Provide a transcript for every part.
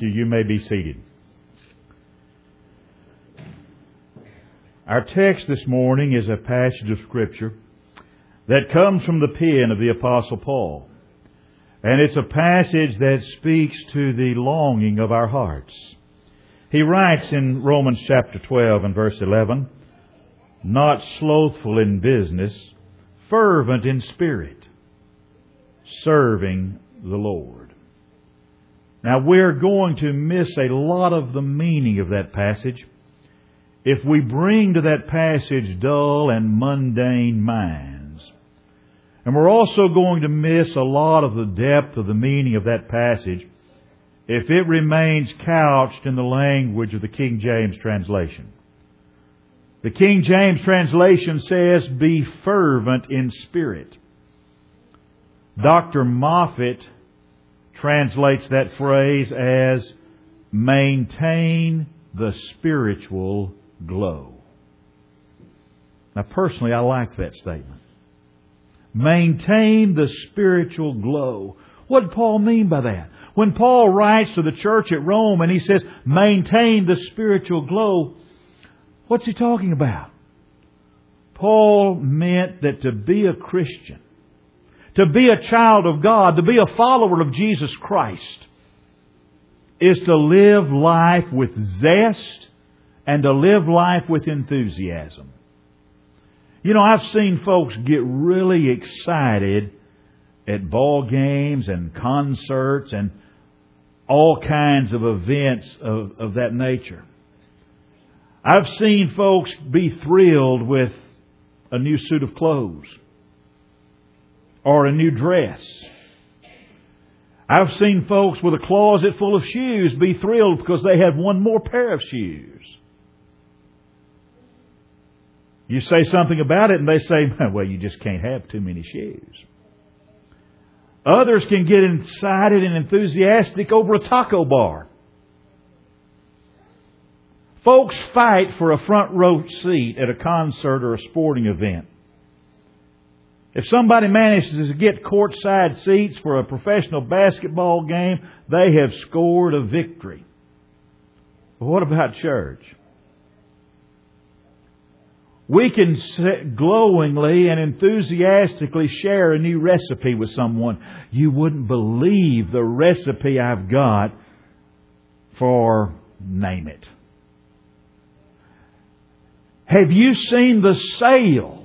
You, may be seated. Our text this morning is a passage of Scripture that comes from the pen of the Apostle Paul. And it's a passage that speaks to the longing of our hearts. He writes in Romans chapter 12 and verse 11, not slothful in business, fervent in spirit, serving the Lord. Now we're going to miss a lot of the meaning of that passage if we bring to that passage dull and mundane minds. And we're also going to miss a lot of the depth of the meaning of that passage if it remains couched in the language of the King James translation. The King James translation says, be fervent in spirit. Dr. Moffatt translates that phrase as maintain the spiritual glow. Now personally, I like that statement. Maintain the spiritual glow. What did Paul mean by that? When Paul writes to the church at Rome and he says, maintain the spiritual glow, what's he talking about? Paul meant that to be a Christian, to be a child of God, to be a follower of Jesus Christ, is to live life with zest and to live life with enthusiasm. You know, I've seen folks get really excited at ball games and concerts and all kinds of events of, of that nature. I've seen folks be thrilled with a new suit of clothes or a new dress. I've seen folks with a closet full of shoes be thrilled because they have one more pair of shoes. You say something about it and they say, well, you just can't have too many shoes. Others can get excited and enthusiastic over a taco bar. Folks fight for a front row seat at a concert or a sporting event. If somebody manages to get courtside seats for a professional basketball game, they have scored a victory. But what about church? we can glowingly and enthusiastically share a new recipe with someone. You wouldn't believe the recipe I've got for name it. Have you seen the sale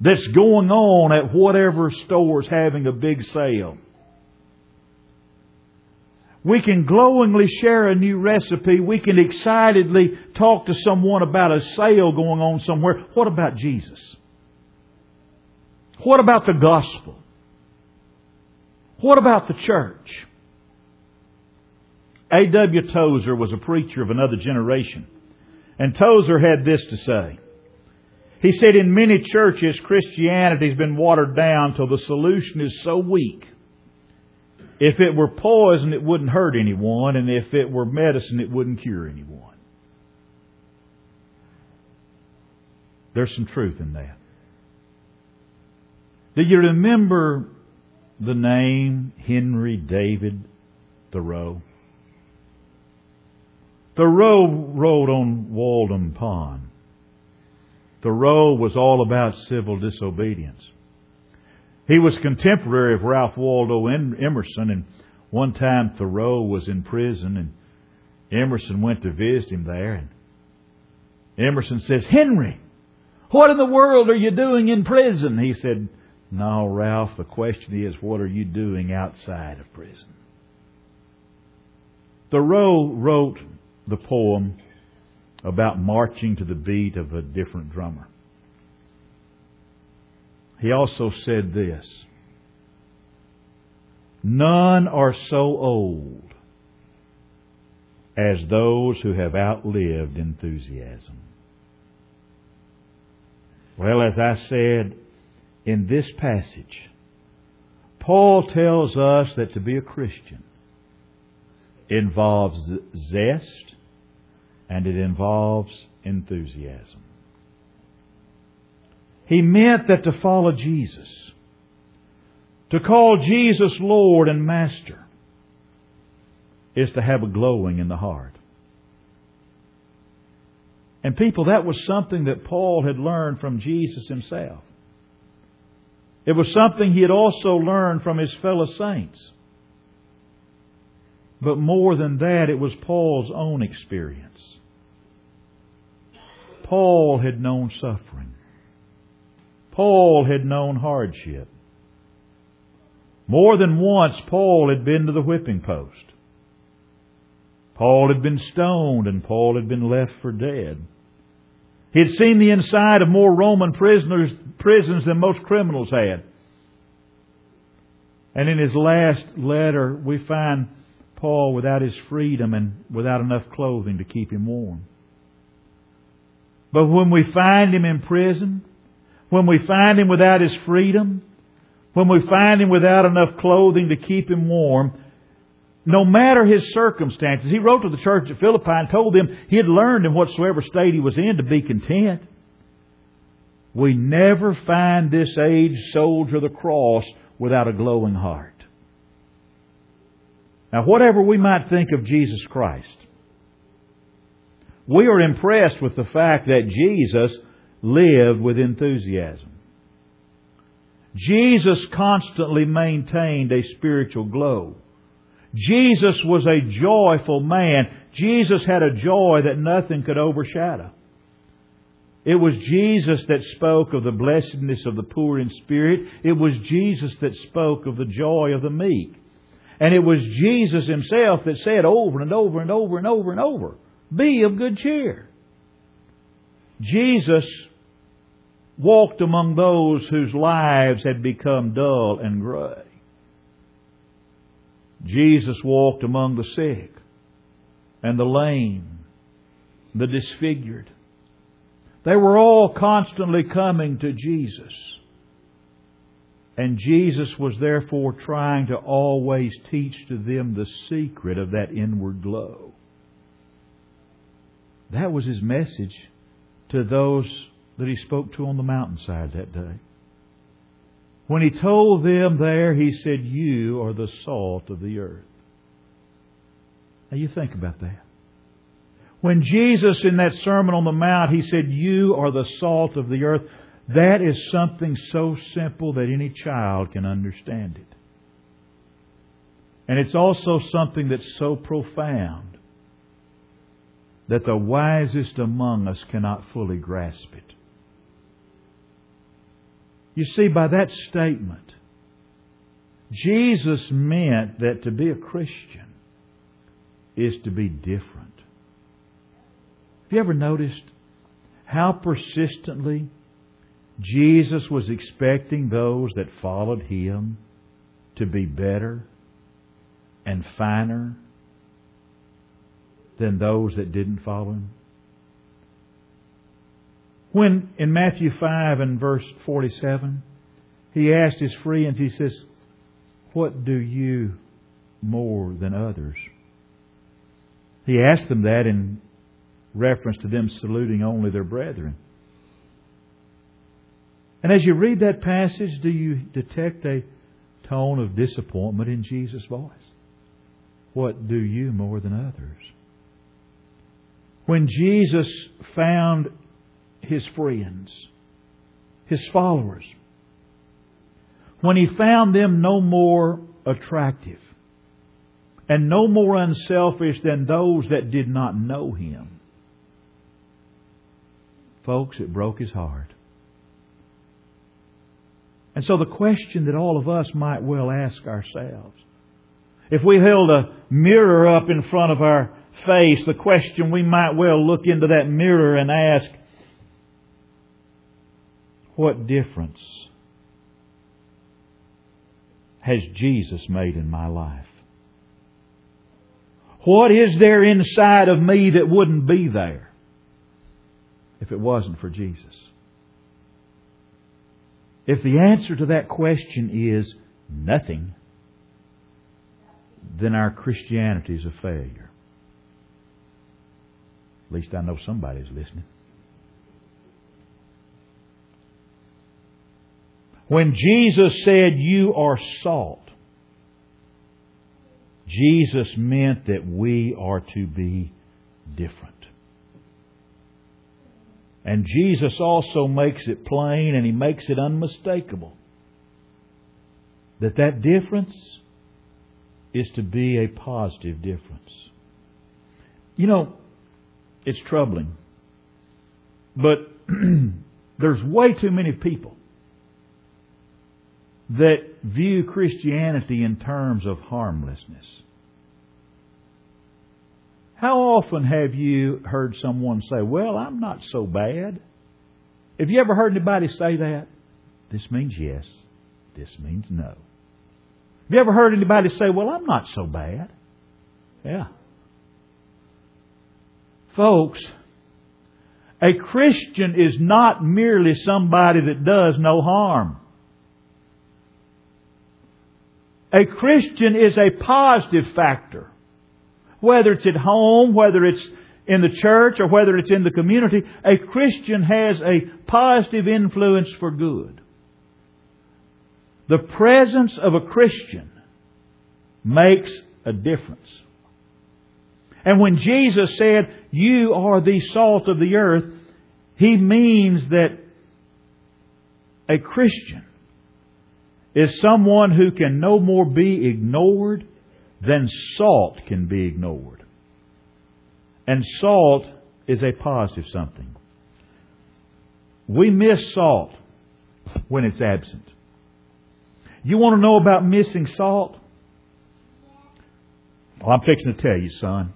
that's going on at whatever store is having a big sale? We can glowingly share a new recipe. We can excitedly talk to someone about a sale going on somewhere. What about Jesus? What about the gospel? What about the church? A.W. Tozer was a preacher of another generation. And Tozer had this to say. He said, in many churches, Christianity has been watered down till the solution is so weak if it were poison, it wouldn't hurt anyone, and if it were medicine, it wouldn't cure anyone. There's some truth in that. Do you remember the name Henry David Thoreau? Thoreau wrote on Walden Pond. Thoreau was all about civil disobedience. He was contemporary of Ralph Waldo Emerson, and one time Thoreau was in prison, and Emerson went to visit him there, and Emerson says, Henry, what in the world are you doing in prison? He said, No, Ralph, the question is, what are you doing outside of prison? Thoreau wrote the poem about marching to the beat of a different drummer. He also said this None are so old as those who have outlived enthusiasm. Well, as I said in this passage, Paul tells us that to be a Christian involves zest and it involves enthusiasm. He meant that to follow Jesus, to call Jesus Lord and Master, is to have a glowing in the heart. And people, that was something that Paul had learned from Jesus himself. It was something he had also learned from his fellow saints. But more than that, it was Paul's own experience. Paul had known suffering. Paul had known hardship. More than once, Paul had been to the whipping post. Paul had been stoned and Paul had been left for dead. He had seen the inside of more Roman prisoners, prisons than most criminals had. And in his last letter, we find Paul without his freedom and without enough clothing to keep him warm. But when we find him in prison, when we find him without his freedom, when we find him without enough clothing to keep him warm, no matter his circumstances, he wrote to the church at Philippi and told them he had learned in whatsoever state he was in to be content. We never find this aged soldier of the cross without a glowing heart. Now, whatever we might think of Jesus Christ, we are impressed with the fact that Jesus lived with enthusiasm. Jesus constantly maintained a spiritual glow. Jesus was a joyful man. Jesus had a joy that nothing could overshadow. It was Jesus that spoke of the blessedness of the poor in spirit. It was Jesus that spoke of the joy of the meek. And it was Jesus himself that said over and over and over and over and over, Be of good cheer. Jesus walked among those whose lives had become dull and gray. Jesus walked among the sick and the lame, the disfigured. They were all constantly coming to Jesus. And Jesus was therefore trying to always teach to them the secret of that inward glow. That was his message to those that he spoke to on the mountainside that day. When he told them there, he said, You are the salt of the earth. Now you think about that. When Jesus in that Sermon on the Mount, he said, You are the salt of the earth, that is something so simple that any child can understand it. And it's also something that's so profound that the wisest among us cannot fully grasp it. You see, by that statement, Jesus meant that to be a Christian is to be different. Have you ever noticed how persistently Jesus was expecting those that followed him to be better and finer than those that didn't follow him? When in Matthew 5 and verse 47, he asked his friends, he says, What do you more than others? He asked them that in reference to them saluting only their brethren. And as you read that passage, do you detect a tone of disappointment in Jesus' voice? What do you more than others? When Jesus found his friends, his followers, when he found them no more attractive and no more unselfish than those that did not know him, folks, it broke his heart. And so the question that all of us might well ask ourselves, if we held a mirror up in front of our face, the question we might well look into that mirror and ask, what difference has Jesus made in my life? What is there inside of me that wouldn't be there if it wasn't for Jesus? If the answer to that question is nothing, then our Christianity is a failure. At least I know somebody's listening. When Jesus said, You are salt, Jesus meant that we are to be different. And Jesus also makes it plain and he makes it unmistakable that that difference is to be a positive difference. You know, it's troubling. But there's way too many people that view Christianity in terms of harmlessness. How often have you heard someone say, Well, I'm not so bad? Have you ever heard anybody say that? This means yes. This means no. Have you ever heard anybody say, Well, I'm not so bad? Yeah. Folks, a Christian is not merely somebody that does no harm. A Christian is a positive factor. Whether it's at home, whether it's in the church, or whether it's in the community, a Christian has a positive influence for good. The presence of a Christian makes a difference. And when Jesus said, You are the salt of the earth, he means that a Christian is someone who can no more be ignored than salt can be ignored. And salt is a positive something. We miss salt when it's absent. You want to know about missing salt? Well, I'm fixing to tell you, son.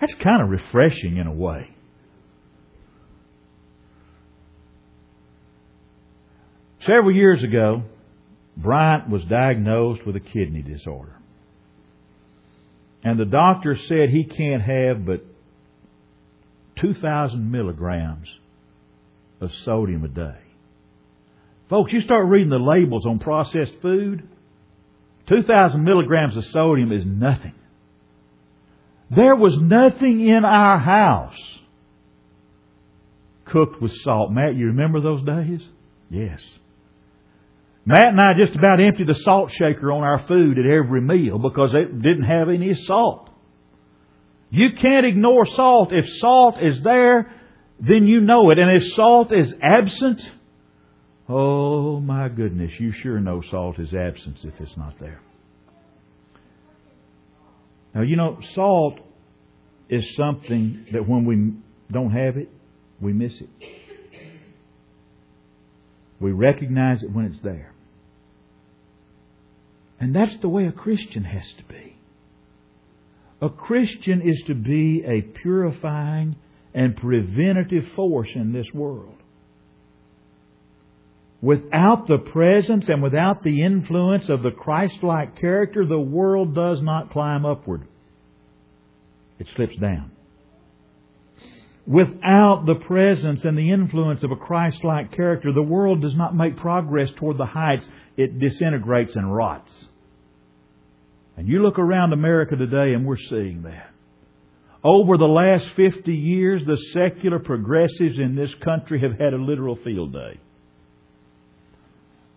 That's kind of refreshing in a way. Several years ago, Bryant was diagnosed with a kidney disorder. And the doctor said he can't have but 2,000 milligrams of sodium a day. Folks, you start reading the labels on processed food, 2,000 milligrams of sodium is nothing. There was nothing in our house cooked with salt. Matt, you remember those days? Yes. Matt and I just about emptied the salt shaker on our food at every meal because it didn't have any salt. You can't ignore salt. If salt is there, then you know it. And if salt is absent, oh my goodness, you sure know salt is absent if it's not there. Now, you know, salt is something that when we don't have it, we miss it. We recognize it when it's there. And that's the way a Christian has to be. A Christian is to be a purifying and preventative force in this world. Without the presence and without the influence of the Christ-like character, the world does not climb upward. It slips down. Without the presence and the influence of a Christ-like character, the world does not make progress toward the heights. It disintegrates and rots. And you look around America today and we're seeing that. Over the last 50 years, the secular progressives in this country have had a literal field day.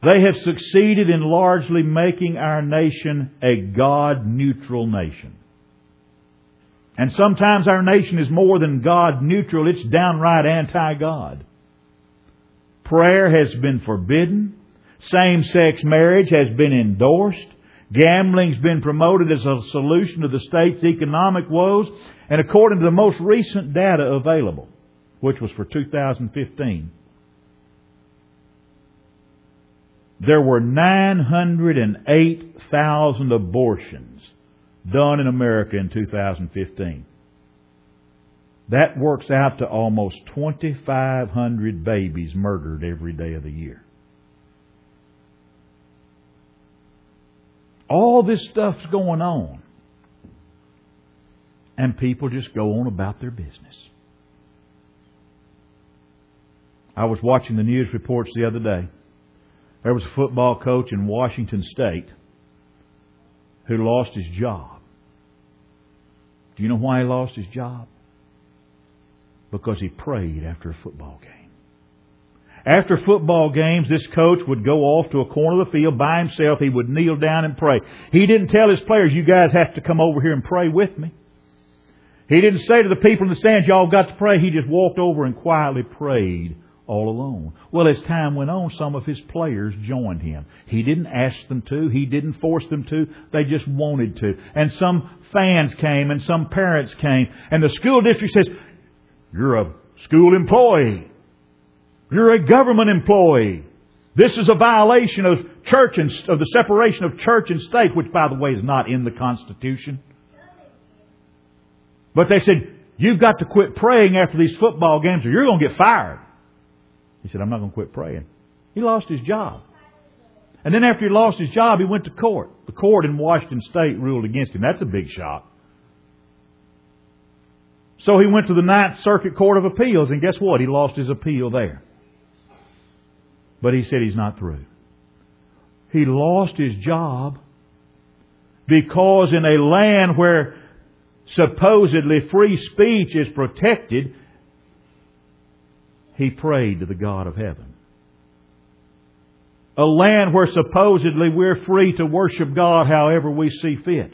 They have succeeded in largely making our nation a God neutral nation. And sometimes our nation is more than God neutral, it's downright anti God. Prayer has been forbidden. Same sex marriage has been endorsed. Gambling's been promoted as a solution to the state's economic woes. And according to the most recent data available, which was for 2015, there were 908,000 abortions done in America in 2015. That works out to almost 2,500 babies murdered every day of the year. All this stuff's going on. And people just go on about their business. I was watching the news reports the other day. There was a football coach in Washington State who lost his job. Do you know why he lost his job? Because he prayed after a football game. After football games, this coach would go off to a corner of the field by himself. He would kneel down and pray. He didn't tell his players, you guys have to come over here and pray with me. He didn't say to the people in the stands, y'all got to pray. He just walked over and quietly prayed all alone. Well, as time went on, some of his players joined him. He didn't ask them to. He didn't force them to. They just wanted to. And some fans came and some parents came. And the school district says, you're a school employee. You're a government employee. This is a violation of church and, of the separation of church and state, which by the way is not in the Constitution. But they said, you've got to quit praying after these football games or you're going to get fired. He said, I'm not going to quit praying. He lost his job. And then after he lost his job, he went to court. The court in Washington State ruled against him. That's a big shock. So he went to the Ninth Circuit Court of Appeals, and guess what? He lost his appeal there. But he said he's not through. He lost his job because in a land where supposedly free speech is protected, he prayed to the God of heaven. A land where supposedly we're free to worship God however we see fit.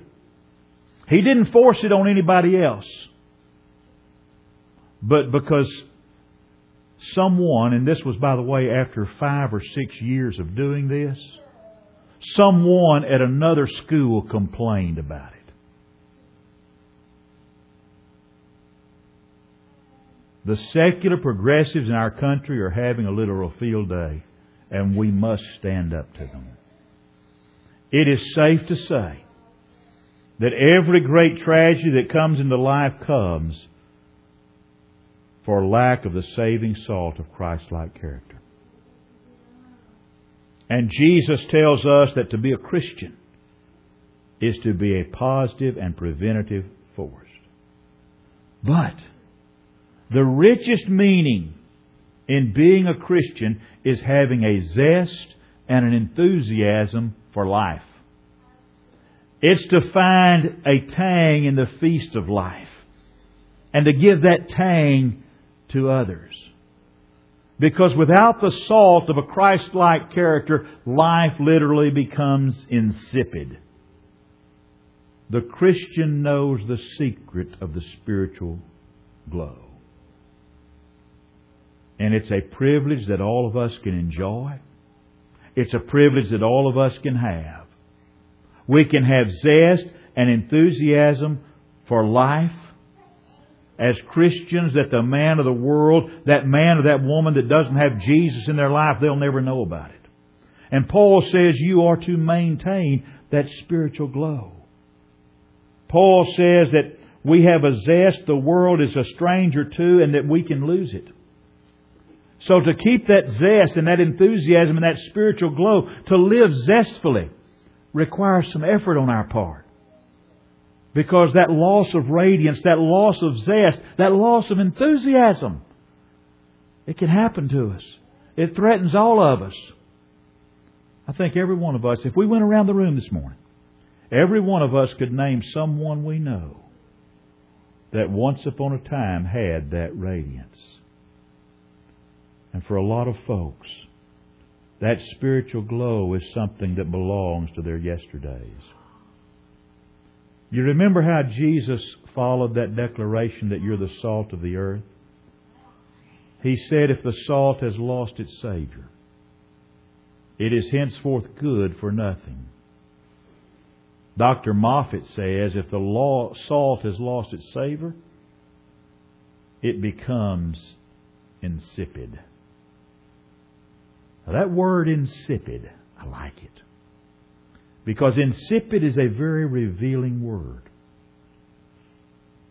He didn't force it on anybody else. But because someone, and this was by the way after five or six years of doing this, someone at another school complained about it. The secular progressives in our country are having a literal field day, and we must stand up to them. It is safe to say that every great tragedy that comes into life comes for lack of the saving salt of Christ-like character. And Jesus tells us that to be a Christian is to be a positive and preventative force. But the richest meaning in being a Christian is having a zest and an enthusiasm for life. It's to find a tang in the feast of life and to give that tang to others. Because without the salt of a Christ-like character, life literally becomes insipid. The Christian knows the secret of the spiritual glow. And it's a privilege that all of us can enjoy. It's a privilege that all of us can have. We can have zest and enthusiasm for life as Christians that the man of the world, that man or that woman that doesn't have Jesus in their life, they'll never know about it. And Paul says you are to maintain that spiritual glow. Paul says that we have a zest the world is a stranger to and that we can lose it. So to keep that zest and that enthusiasm and that spiritual glow, to live zestfully, requires some effort on our part. Because that loss of radiance, that loss of zest, that loss of enthusiasm, it can happen to us. It threatens all of us. I think every one of us, if we went around the room this morning, every one of us could name someone we know that once upon a time had that radiance. And for a lot of folks, that spiritual glow is something that belongs to their yesterdays. You remember how Jesus followed that declaration that you're the salt of the earth? He said, if the salt has lost its Savior, it is henceforth good for nothing. Dr. Moffatt says, if the law, salt has lost its savor, it becomes insipid. Now that word insipid, I like it. Because insipid is a very revealing word.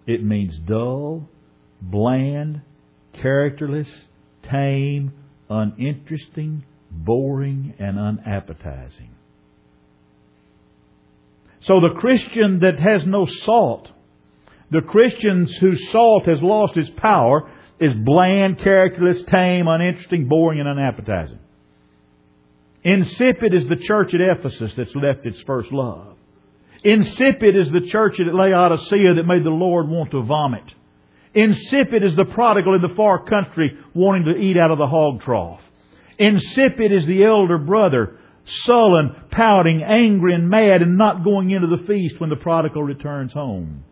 It means dull, bland, characterless, tame, uninteresting, boring, and unappetizing. So the Christian that has no salt, the Christians whose salt has lost its power, is bland, characterless, tame, uninteresting, boring, and unappetizing. Insipid is the church at Ephesus that's left its first love. Insipid is the church at Laodicea that made the Lord want to vomit. Insipid is the prodigal in the far country wanting to eat out of the hog trough. Insipid is the elder brother, sullen, pouting, angry, and mad, and not going into the feast when the prodigal returns home.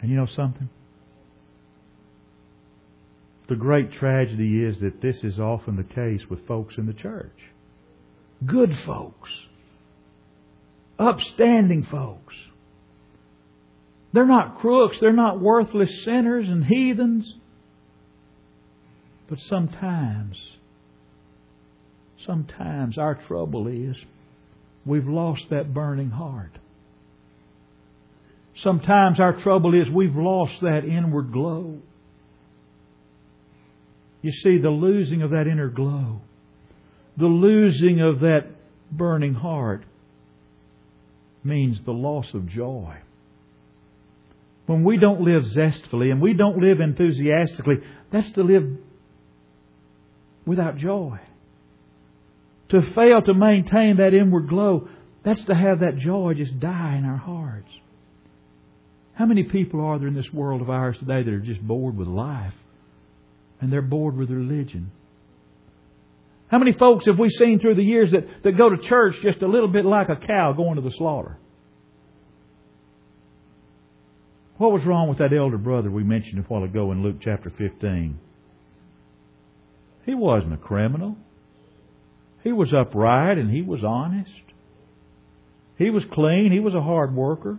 And you know something? The great tragedy is that this is often the case with folks in the church. Good folks. Upstanding folks. They're not crooks. They're not worthless sinners and heathens. But sometimes, sometimes our trouble is we've lost that burning heart. Sometimes our trouble is we've lost that inward glow. You see, the losing of that inner glow, the losing of that burning heart, means the loss of joy. When we don't live zestfully and we don't live enthusiastically, that's to live without joy. To fail to maintain that inward glow, that's to have that joy just die in our hearts. How many people are there in this world of ours today that are just bored with life? And they're bored with religion. How many folks have we seen through the years that, that go to church just a little bit like a cow going to the slaughter? What was wrong with that elder brother we mentioned a while ago in Luke chapter 15? He wasn't a criminal. He was upright and he was honest. He was clean. He was a hard worker.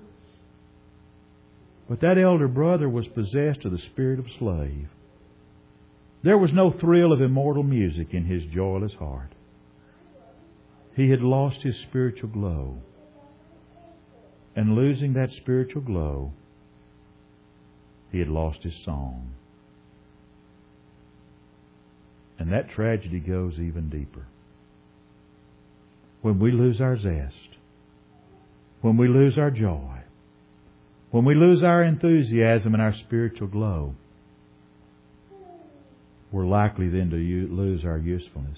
But that elder brother was possessed of the spirit of slave. There was no thrill of immortal music in his joyless heart. He had lost his spiritual glow. And losing that spiritual glow, he had lost his song. And that tragedy goes even deeper. When we lose our zest, when we lose our joy, when we lose our enthusiasm and our spiritual glow, we're likely then to lose our usefulness.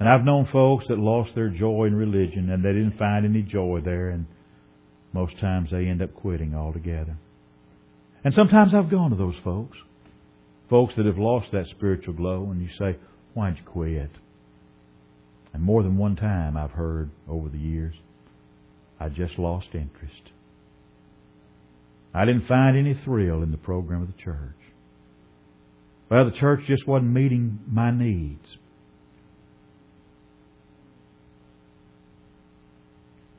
And I've known folks that lost their joy in religion and they didn't find any joy there, and most times they end up quitting altogether. And sometimes I've gone to those folks, folks that have lost that spiritual glow, and you say, Why'd you quit? And more than one time I've heard over the years, I just lost interest. I didn't find any thrill in the program of the church. Well, the church just wasn't meeting my needs.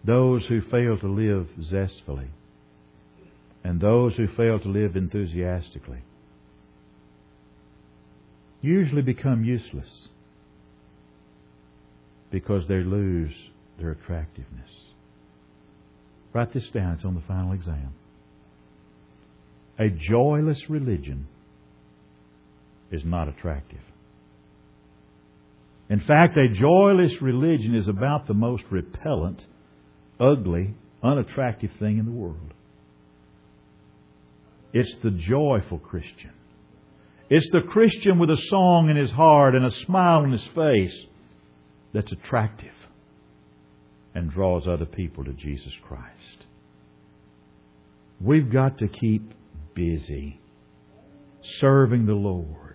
Those who fail to live zestfully and those who fail to live enthusiastically usually become useless because they lose their attractiveness. Write this down, it's on the final exam. A joyless religion is not attractive. In fact, a joyless religion is about the most repellent, ugly, unattractive thing in the world. It's the joyful Christian. It's the Christian with a song in his heart and a smile on his face that's attractive and draws other people to Jesus Christ. We've got to keep busy serving the Lord.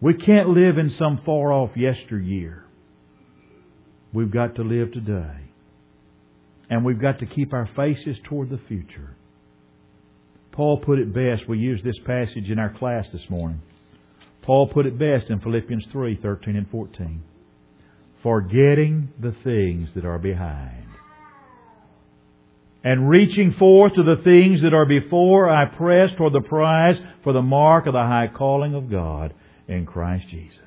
We can't live in some far off yesteryear. We've got to live today. And we've got to keep our faces toward the future. Paul put it best. We used this passage in our class this morning. Paul put it best in Philippians 3 13 and 14. Forgetting the things that are behind and reaching forth to the things that are before, I press toward the prize for the mark of the high calling of God in Christ Jesus.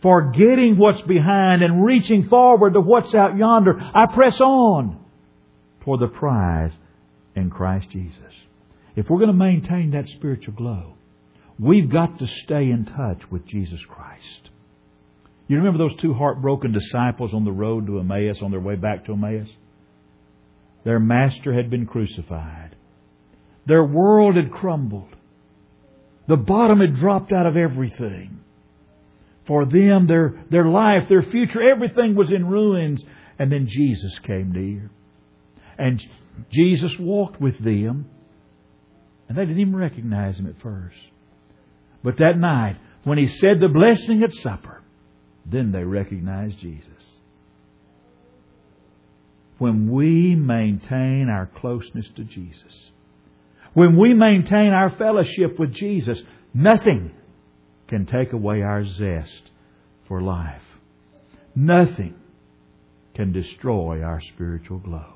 Forgetting what's behind and reaching forward to what's out yonder, I press on toward the prize in Christ Jesus. If we're going to maintain that spiritual glow, we've got to stay in touch with Jesus Christ. You remember those two heartbroken disciples on the road to Emmaus on their way back to Emmaus? Their master had been crucified. Their world had crumbled. The bottom had dropped out of everything. For them, their, their life, their future, everything was in ruins. And then Jesus came near. And Jesus walked with them. And they didn't even recognize him at first. But that night, when he said the blessing at supper, then they recognized Jesus. When we maintain our closeness to Jesus, when we maintain our fellowship with Jesus, nothing can take away our zest for life. Nothing can destroy our spiritual glow.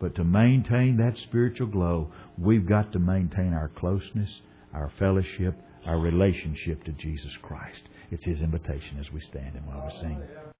But to maintain that spiritual glow, we've got to maintain our closeness, our fellowship, our relationship to Jesus Christ. It's His invitation as we stand and while we sing.